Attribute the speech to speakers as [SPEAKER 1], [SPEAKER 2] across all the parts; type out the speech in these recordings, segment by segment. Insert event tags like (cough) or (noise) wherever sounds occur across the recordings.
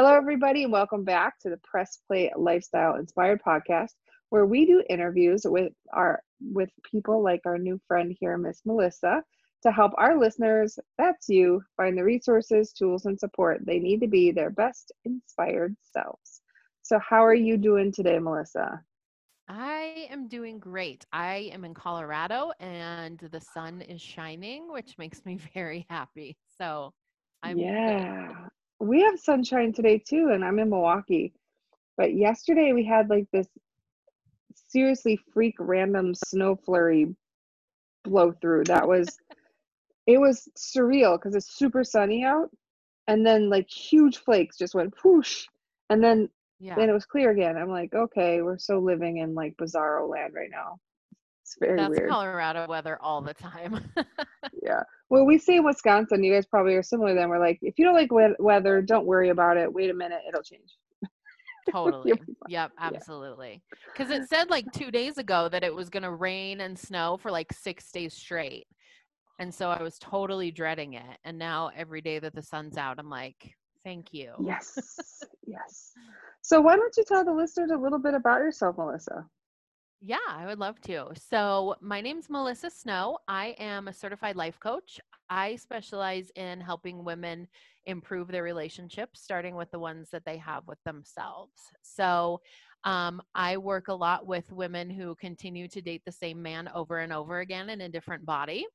[SPEAKER 1] Hello, everybody, and welcome back to the Press Play Lifestyle Inspired podcast, where we do interviews with our with people like our new friend here, Miss Melissa, to help our listeners, that's you, find the resources, tools, and support they need to be their best inspired selves. So, how are you doing today, Melissa?
[SPEAKER 2] I am doing great. I am in Colorado and the sun is shining, which makes me (laughs) very happy. So, I'm
[SPEAKER 1] yeah. Good we have sunshine today too, and I'm in Milwaukee. But yesterday we had like this seriously freak random snow flurry blow through. That was (laughs) it was surreal because it's super sunny out, and then like huge flakes just went whoosh, and then yeah. then it was clear again. I'm like, okay, we're so living in like bizarro land right now.
[SPEAKER 2] It's very That's weird. Colorado weather all the time. (laughs)
[SPEAKER 1] yeah. Well, we say in Wisconsin, you guys probably are similar. Then we're like, if you don't like weather, don't worry about it. Wait a minute, it'll change. (laughs)
[SPEAKER 2] Totally. yep, absolutely. Because it said like two days ago that it was going to rain and snow for like six days straight. And so I was totally dreading it. And now every day that the sun's out, I'm like, thank you.
[SPEAKER 1] Yes. yes. So why don't you tell the listeners a little bit about yourself, Melissa?
[SPEAKER 2] Yeah, I would love to. So, my name's Melissa Snow. I am a certified life coach. I specialize in helping women improve their relationships, starting with the ones that they have with themselves. So, um, I work a lot with women who continue to date the same man over and over again in a different body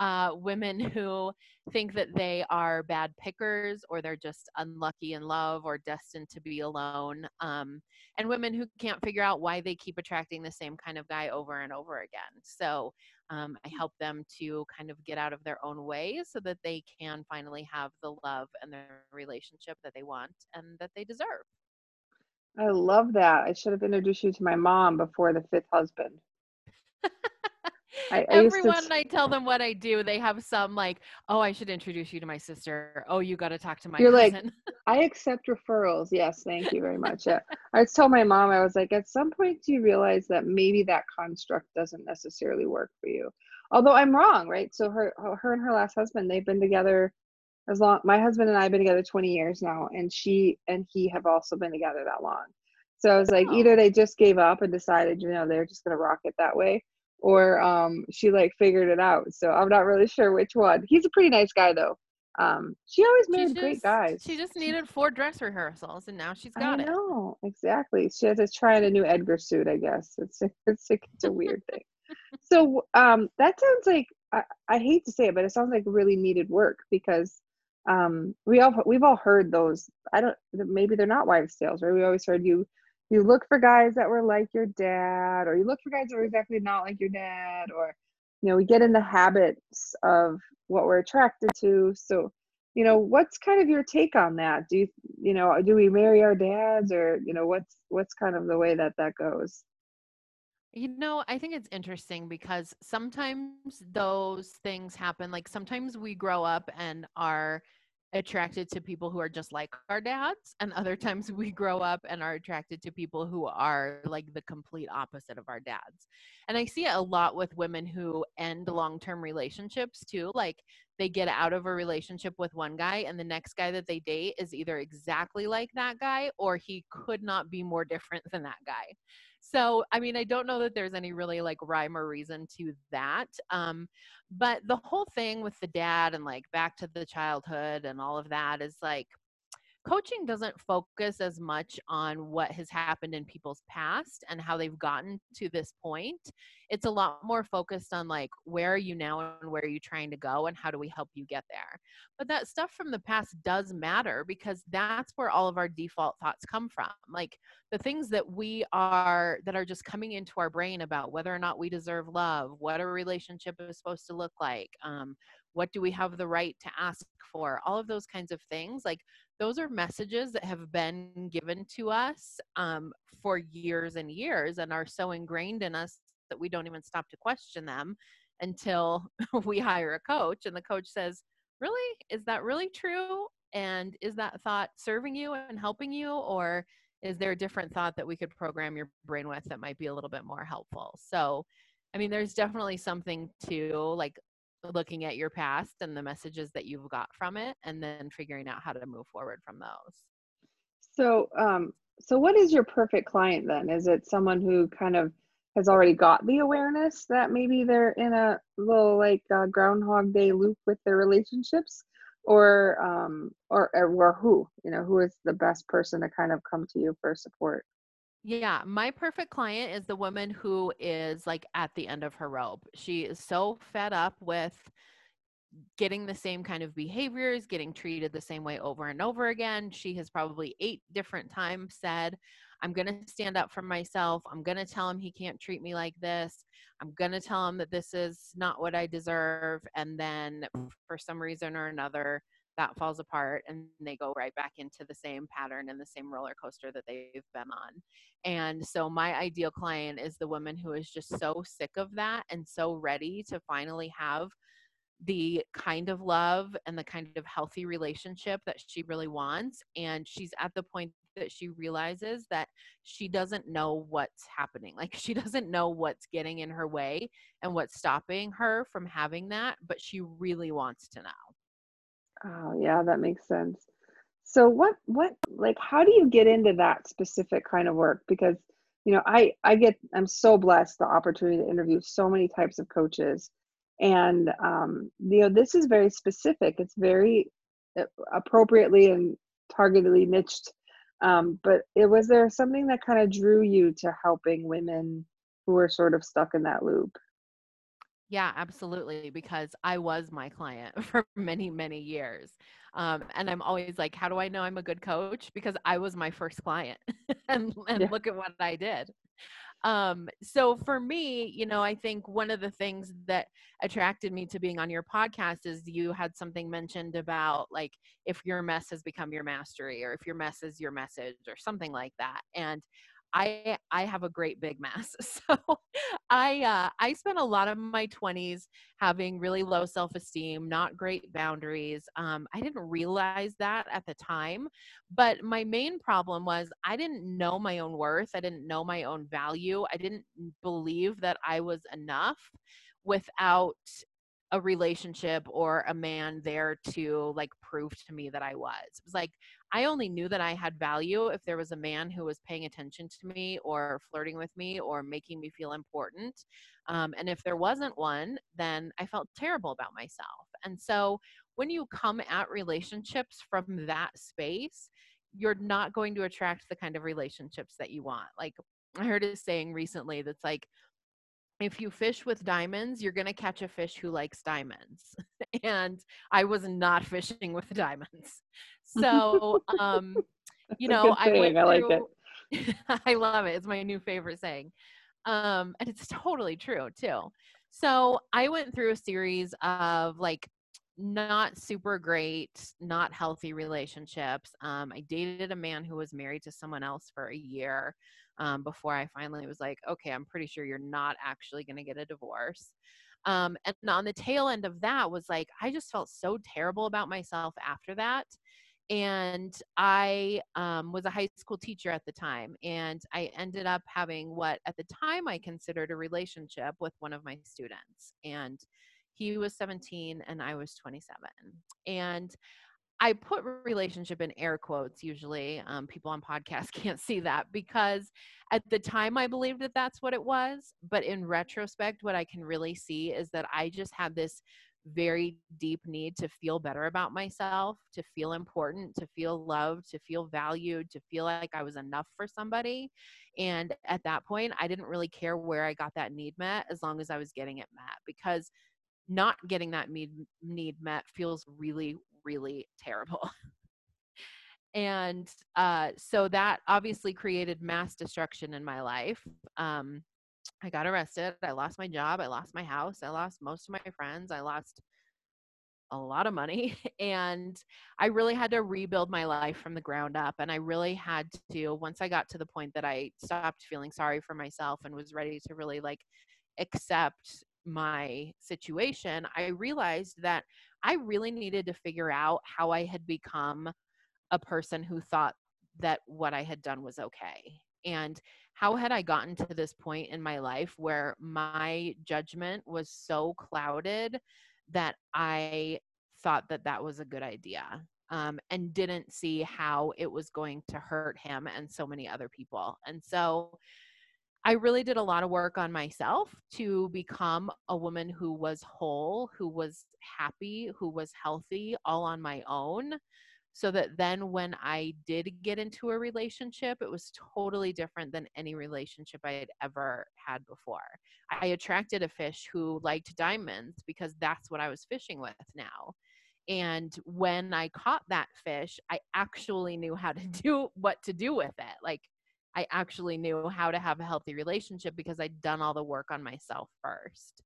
[SPEAKER 2] uh, women (laughs) who think that they are bad pickers or they're just unlucky in love or destined to be alone, um, and women who can't figure out why they keep attracting the same kind of guy over and over again. So um, I help them to kind of get out of their own way so that they can finally have the love and the relationship that they want and that they deserve.
[SPEAKER 1] I love that. I should have introduced you to my mom before the fifth husband. (laughs)
[SPEAKER 2] I, I Everyone, to... I tell them what I do. They have some like, oh, I should introduce you to my sister. Oh, you got to talk to my You're cousin.
[SPEAKER 1] like, (laughs) I accept referrals. Yes, thank you very much. Yeah. I just told my mom, I was like, at some point, do you realize that maybe that construct doesn't necessarily work for you? Although I'm wrong, right? So her, her and her last husband, they've been together as long. My husband and I have been together 20 years now, and she and he have also been together that long. So I was like, oh. either they just gave up and decided, you know, they're just going to rock it that way, or um, she like figured it out. So I'm not really sure which one. He's a pretty nice guy though. Um, she always made just, great guys.
[SPEAKER 2] She just needed four dress rehearsals, and now she's got
[SPEAKER 1] I
[SPEAKER 2] it.
[SPEAKER 1] know exactly. She had to try on a new Edgar suit. I guess it's (laughs) it's, it's a weird thing. (laughs) So um, that sounds like I, I hate to say it, but it sounds like really needed work because um, we all we've all heard those. I don't maybe they're not wives' tales, right? We always heard you you look for guys that were like your dad or you look for guys that were exactly not like your dad or you know we get in the habits of what we're attracted to so you know what's kind of your take on that do you you know do we marry our dads or you know what's what's kind of the way that that goes
[SPEAKER 2] you know, I think it's interesting because sometimes those things happen. Like sometimes we grow up and are attracted to people who are just like our dads and other times (laughs) we grow up and are attracted to people who are like the complete opposite of our dads. And i see it a lot with women who end long-term relationships too like they get out of a relationship with one guy and the next guy that they date is either exactly like that guy or he could not be more different than that guy so, I mean, I don't know that there's any really like rhyme or reason to that. Um, but the whole thing with the dad and like back to the childhood and all of that is like, coaching doesn't focus as much on what has happened in people's past and how they've gotten to this point. It's a lot more focused on like where are you now and where are you trying to go and how do we help you get there. But that stuff from the past does matter because that's where all of our default thoughts come from. Like the things that we are that are just coming into our brain about whether or not we deserve love, what a relationship is supposed to look like, um, what do we have the right to ask for all of those kinds of things like those are messages that have been given to us um, for years and years and are so ingrained in us that we don't even stop to question them until (laughs) we hire a coach and the coach says really? Is that really true? And is that thought serving you and helping you? Or is there a different thought that we could program your brain with that might be a little bit more helpful? So i mean there's definitely something to like looking at your past and the messages that you've got from it and then figuring out how to move forward from those
[SPEAKER 1] So, um, so what is your perfect client then? Is it someone who kind of has already got the awareness that maybe they're in a little like uh, Groundhog Day loop with their relationships, or um, or or who? You know, who is the best person to kind of come to you for support?
[SPEAKER 2] Yeah, my perfect client is the woman who is like at the end of her rope. She is so fed up with getting the same kind of behaviors, getting treated the same way over and over again. She has probably eight different times said, I'm going to stand up for myself. I'm going to tell him he can't treat me like this. I'm going to tell him that this is not what I deserve. And then for some reason or another, that falls apart and they go right back into the same pattern and the same roller coaster that they've been on. And so, my ideal client is the woman who is just so sick of that and so ready to finally have the kind of love and the kind of healthy relationship that she really wants. And she's at the point that she realizes that she doesn't know what's happening. Like (laughs) she doesn't know what's getting in her way and what's stopping her from having that, but she really wants to know.
[SPEAKER 1] Oh, yeah, that makes sense. So what what like how do you get into that specific kind of work? Because you know, I I get I'm so blessed the opportunity to interview so many types of coaches and um, you know this is very specific it's very uh, appropriately and targetedly niched um, but it was there something that kind of drew you to helping women who are sort of stuck in that loop
[SPEAKER 2] yeah absolutely because i was my client (laughs) for many many years um, and i'm always like how do i know i'm a good coach because i was my first client (laughs) and, and yeah. look at what i did um, so for me, you know, I think one of the things that attracted me to being on your podcast is you had something mentioned about like if your mess has become your mastery or if your mess is your message or something like that. And I I have a great big mess. (laughs) So I uh, I spent a lot of my 20s having really low self-esteem, not great boundaries. Um, I didn't realize that at the time, but my main problem was I didn't know my own worth. I didn't know my own value. I didn't believe that I was enough without a relationship or a man there to like prove to me that I was. It was like I only knew that I had value if there was a man who was paying attention to me or flirting with me or making me feel important. Um, and if there wasn't one, then I felt terrible about myself. And so when you come at relationships from that space, you're not going to attract the kind of relationships that you want. Like I heard a saying recently that's like, if you fish with diamonds, you're going to catch a fish who likes diamonds. (laughs) and I was not fishing with (laughs) diamonds. So, um, (laughs) you know, I went through, I like it. I love it. It's my new favorite saying. Um, and it's totally true too. So I went through a series of like not super great, not healthy relationships. Um, I dated a man who was married to someone else for a year um, before I finally was like, okay, I'm pretty sure you're not actually going to get a divorce. Um, and on the tail end of that was like, I just felt so terrible about myself after that. And I um, was a high school teacher at the time, and I ended up having what at the time I considered a relationship with one of my students. And he was 17 and I was 27. And I put relationship in air quotes usually. Um, people on podcasts (laughs) can't see that because at the time I believed that that's what it was. But in retrospect, what I can really see is that I just had this very deep need to feel better about myself, to feel important, to feel loved, to feel valued, to feel like I was enough for somebody. And at that point, I didn't really care where I got that need met as long as I was getting it met because not getting that need, need met feels really, really terrible. (laughs) and uh, so that obviously created mass destruction in my life. Um, I got arrested. I lost my job. I lost my house. I lost most of my friends. I lost a lot of money. (laughs) And I really had to rebuild my life from the ground up. And I really had to, once I got to the point that I stopped feeling sorry for myself and was ready to really like accept my situation, I realized that I really needed to figure out how I had become a person who thought that what I had done was okay. And how had I gotten to this point in my life where my judgment was so clouded that I thought that that was a good idea. um, and didn't see how it was going to hurt him and so many other people. And so I really did a lot of work on myself to become a woman who was whole, who was happy, who was healthy, all on my own. So that then when I did get into a relationship, it was totally different than any relationship I had ever had before. I attracted a fish who liked diamonds because that's what I was fishing with now. And when I caught that fish, I actually knew how to (laughs) do what to do with it. Like I actually knew how to have a healthy relationship because I'd done all the work on myself first.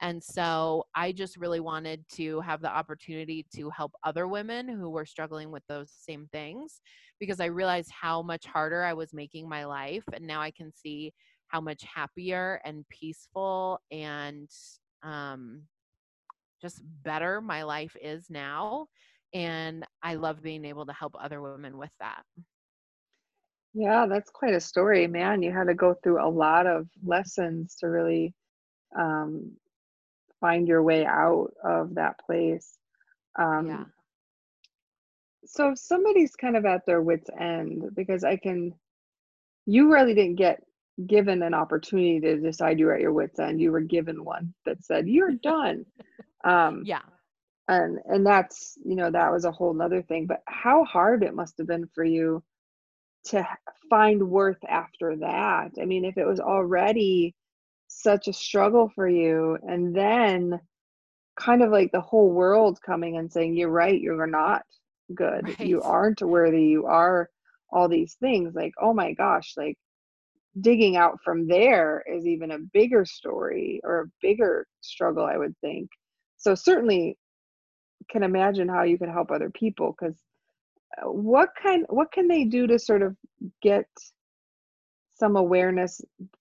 [SPEAKER 2] And so I just really wanted to have the opportunity to help other women who were struggling with those same things because I realized how much harder I was making my life. And now I can see how much happier and peaceful and um, just better my life is now. And I love being able to help other women with that.
[SPEAKER 1] Yeah, that's quite a story, man. You had to go through a lot of lessons to really um, find your way out of that place. Um,
[SPEAKER 2] yeah.
[SPEAKER 1] So if somebody's kind of at their wits' end, because I can, you really didn't get given an opportunity to decide you were at your wits' end. You were given one that said you're (laughs) done.
[SPEAKER 2] Um, yeah.
[SPEAKER 1] And and that's you know that was a whole nother thing. But how hard it must have been for you to find worth after that. I mean, if it was already such a struggle for you, and then kind of like the whole world coming and saying, You're right, you're not good, right. you aren't worthy, you are all these things, like, oh my gosh, like digging out from there is even a bigger story or a bigger struggle, I would think. So, certainly can imagine how you can help other people because what kind what can they do to sort of get some awareness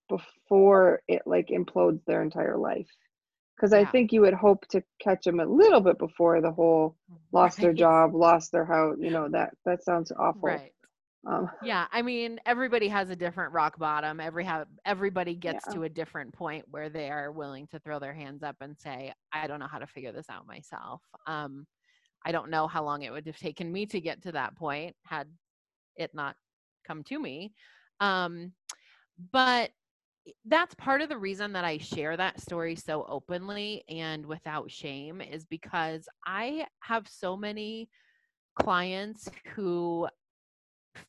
[SPEAKER 1] before it like implodes their entire life because yeah. i think you would hope to catch them a little bit before the whole lost right. their job lost their house you know that that sounds awful
[SPEAKER 2] right um, yeah i mean everybody has a different rock bottom every have everybody gets yeah. to a different point where they are willing to throw their hands up and say i don't know how to figure this out myself um I don't know how long it would have taken me to get to that point had it not come to me. Um, but that's part of the reason that I share that story so openly and without shame is because I have so many clients who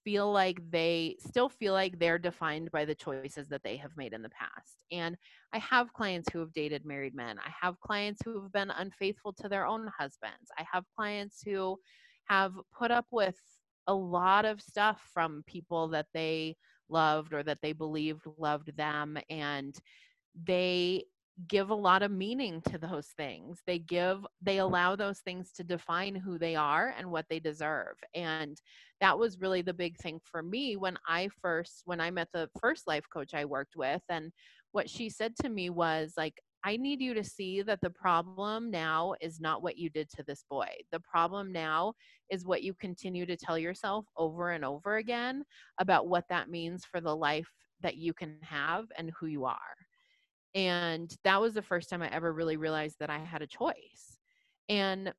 [SPEAKER 2] feel like they still feel like they're defined by the choices that they have made in the past. And I have clients who have dated married men. I have clients who have been unfaithful to their own husbands. I have clients who have put up with a lot of stuff from people that they loved or that they believed loved them and they give a lot of meaning to those things. They give, they allow those things to define who they are and what they deserve. And that was really the big thing for me when I first, when I met the first life coach I worked with. And what she said to me was like, I need you to see that the problem now is not what you did to this boy. The problem now is what you continue to tell yourself over and over again about what that means for the life that you can have and who you are. And that was the first time I ever really realized that I had a choice. And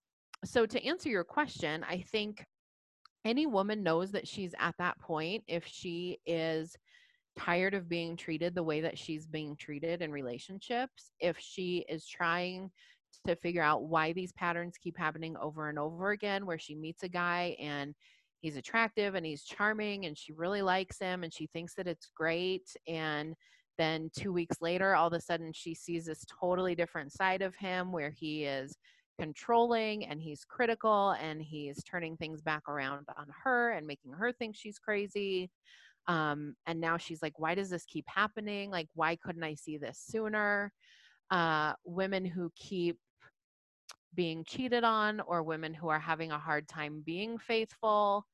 [SPEAKER 2] so, to answer your question, I think any woman knows that she's at that point if she is tired of being treated the way that she's being treated in relationships, if she is trying to figure out why these patterns keep happening over and over again, where she meets a guy and he's attractive and he's charming and she really likes him and she thinks that it's great and then two weeks later, all of a sudden, she sees this totally different side of him where he is controlling and he's critical and he's turning things back around on her and making her think she's crazy. Um, and now she's like, why does this keep happening? Like, why couldn't I see this sooner? Uh, women who keep being cheated on or women who are having a hard time being faithful.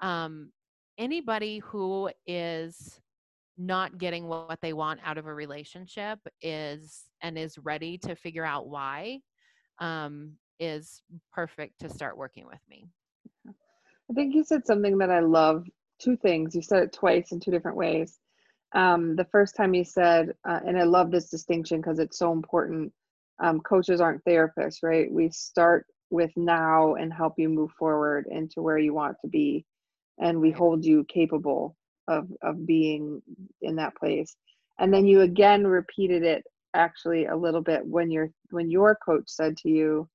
[SPEAKER 2] Um, anybody who is not getting what they want out of a relationship is and is ready to figure out why um, is perfect to start working with me.
[SPEAKER 1] I think you said something that I love. Two things. You said it twice in two different ways. Um, the first time you said, uh, and I love this distinction because it's so important. Um, coaches aren't therapists, right? We start with now and help you move forward into where you want to be and we hold you capable of of being in that place and then you again repeated it actually a little bit when your when your coach said to you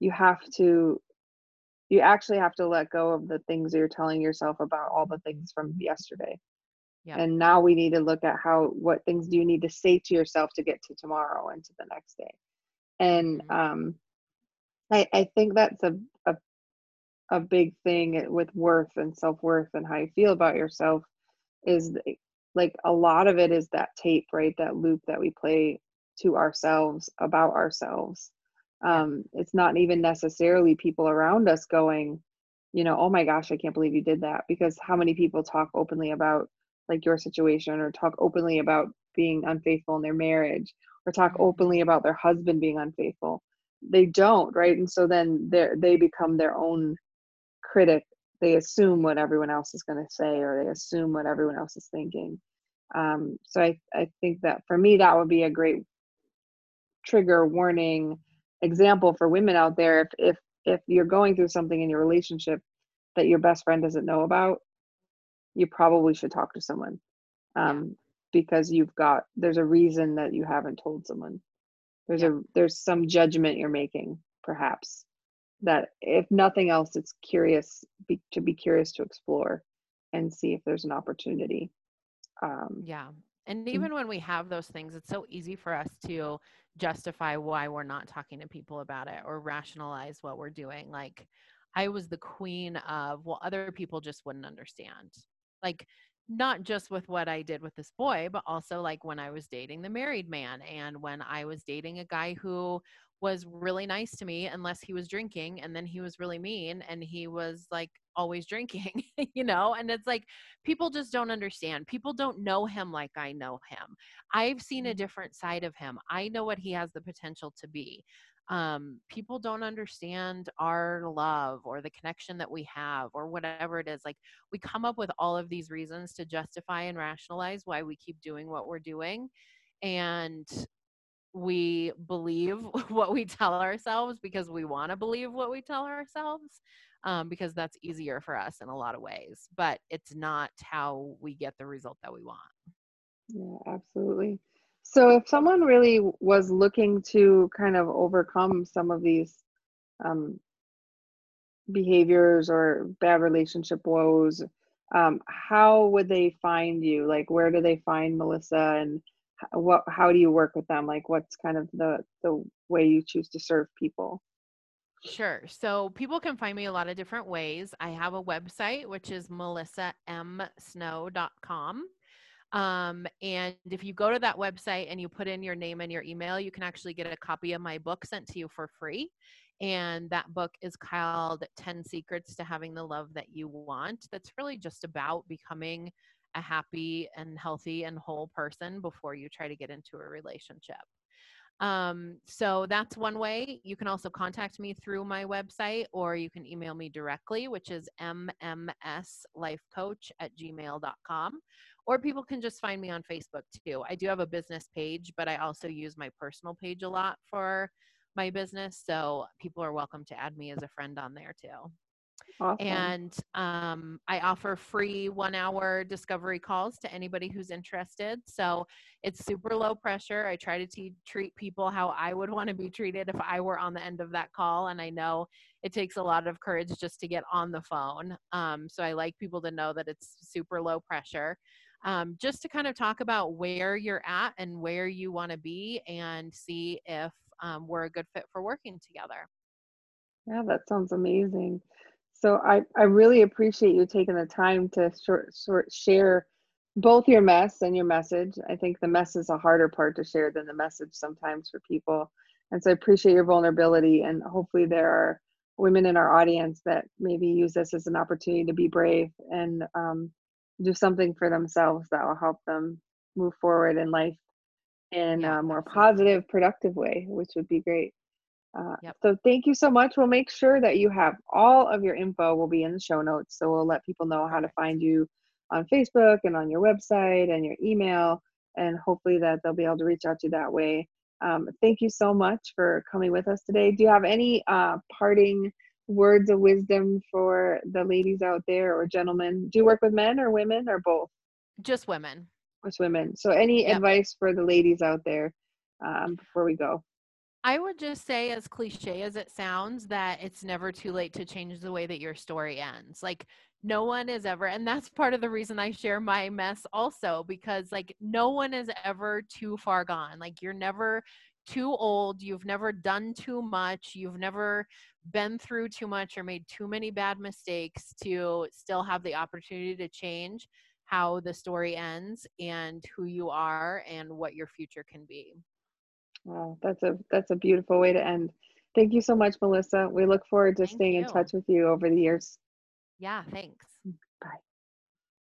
[SPEAKER 1] you have to you actually have to let go of the things you're telling yourself about all the things from yesterday
[SPEAKER 2] Yep.
[SPEAKER 1] and now we need to look at how what things do you need to say to yourself to get to tomorrow and to the next day and
[SPEAKER 2] Mhm.
[SPEAKER 1] um i i think that's a a, a big thing with worth and self-worth and how you feel about yourself is like a lot of it is that tape right that loop that we play to ourselves about ourselves. Um it's not even necessarily people around us going you know oh my gosh i can't believe you did that because how many people talk openly about like your situation or talk openly about being unfaithful in their marriage or talk openly
[SPEAKER 2] Mhm.
[SPEAKER 1] about their husband being unfaithful? They don't right? And so then they they become their own critic they assume what everyone else is going to say or they assume what everyone else is thinking. Um, so I, I think that for me that would be a great trigger warning example for women out there. If if if you're going through something in your relationship that your best friend doesn't know about you probably should talk to someone um, because you've got there's a reason that you haven't told someone. There's
[SPEAKER 2] Yep.
[SPEAKER 1] a there's some judgment you're making perhaps that if nothing else it's curious be, to be curious to explore and see if there's an opportunity um,
[SPEAKER 2] Yeah. And even when we have those things, it's so easy for us to justify why we're not talking to people about it or rationalize what we're doing. Like, I was the queen of, well, other people just wouldn't understand. Like, not just with what I did with this boy, but also like when I was dating the married man and when I was dating a guy who was really nice to me unless he was drinking and then he was really mean and he was like always drinking, (laughs) you know? And it's like, people just don't understand. People don't know him like I know him. I've seen a
[SPEAKER 1] Mhm.
[SPEAKER 2] different side of him. I know what he has the potential to be. Um, people don't understand our love or the connection that we have or whatever it is. Like we come up with all of these reasons to justify and rationalize why we keep doing what we're doing. And we believe (laughs) what we tell ourselves because we want to believe what we tell ourselves um, because that's easier for us in a lot of ways but it's not how we get the result that we want
[SPEAKER 1] yeah absolutely so if someone really was looking to kind of overcome some of these um, behaviors or bad relationship woes um, how would they find you like where do they find melissa and what how do you work with them like what's kind of the the way you choose to serve people
[SPEAKER 2] Sure. So people can find me a lot of different ways. I have a website, which is melissamsnow.com. Um, and if you go to that website and you put in your name and your email, you can actually get a copy of my book sent to you for free. And that book is called 10 Secrets to Having the Love That You Want. That's really just about becoming a happy and healthy and whole person before you try to get into a relationship. Um, so that's one way. You can also contact me through my website or you can email me directly, which is mmslifecoach at gmail.com. Or people can just find me on Facebook too. I do have a business page, but I also use my personal page a lot for my business. So people are welcome to add me as a friend on there too.
[SPEAKER 1] awesome
[SPEAKER 2] And um, I offer free one hour discovery calls to anybody who's interested. So it's super low pressure. I try to te- treat people how I would want to be treated if I were on the end of that call. And I know it takes a lot of courage just to get on the phone. Um, so I like people to know that it's super low pressure. Um, just to kind of talk about where you're at and where you want to be and see if um, we're a good fit for working together.
[SPEAKER 1] Yeah, that sounds amazing. So I I really appreciate you taking the time to short sort share both your mess and your message. I think the mess is a harder part to share than the message sometimes for people. And so I appreciate your vulnerability and hopefully there are women in our audience that maybe use this as an opportunity to be brave and um, do something for themselves that will help them move forward in life in a more positive, productive way, which would be great. Uh,
[SPEAKER 2] Yep.
[SPEAKER 1] so thank you so much. We'll make sure that you have all of your info will be in the show notes. So we'll let people know how to find you on Facebook and on your website and your email. And hopefully that they'll be able to reach out to you that way. Um, thank you so much for coming with us today. Do you have any uh, parting words of wisdom for the ladies out there or gentlemen? Do you work with men or women or both?
[SPEAKER 2] Just women.
[SPEAKER 1] Just women. So, any
[SPEAKER 2] Yep.
[SPEAKER 1] advice for the ladies out there um, before we go?
[SPEAKER 2] I would just say, as cliche as it sounds, that it's never too late to change the way that your story ends. Like, no one is ever, and that's part of the reason I share my mess also, because like, no one is ever too far gone. Like, you're never too old, you've never done too much, you've never been through too much or made too many bad mistakes to still have the opportunity to change how the story ends and who you are and what your future can be.
[SPEAKER 1] Wow, that's a that's a beautiful way to end. Thank you so much, Melissa. We look forward to
[SPEAKER 2] Thank
[SPEAKER 1] staying in touch with you over the years.
[SPEAKER 2] Yeah, thanks.
[SPEAKER 1] Mm, bye.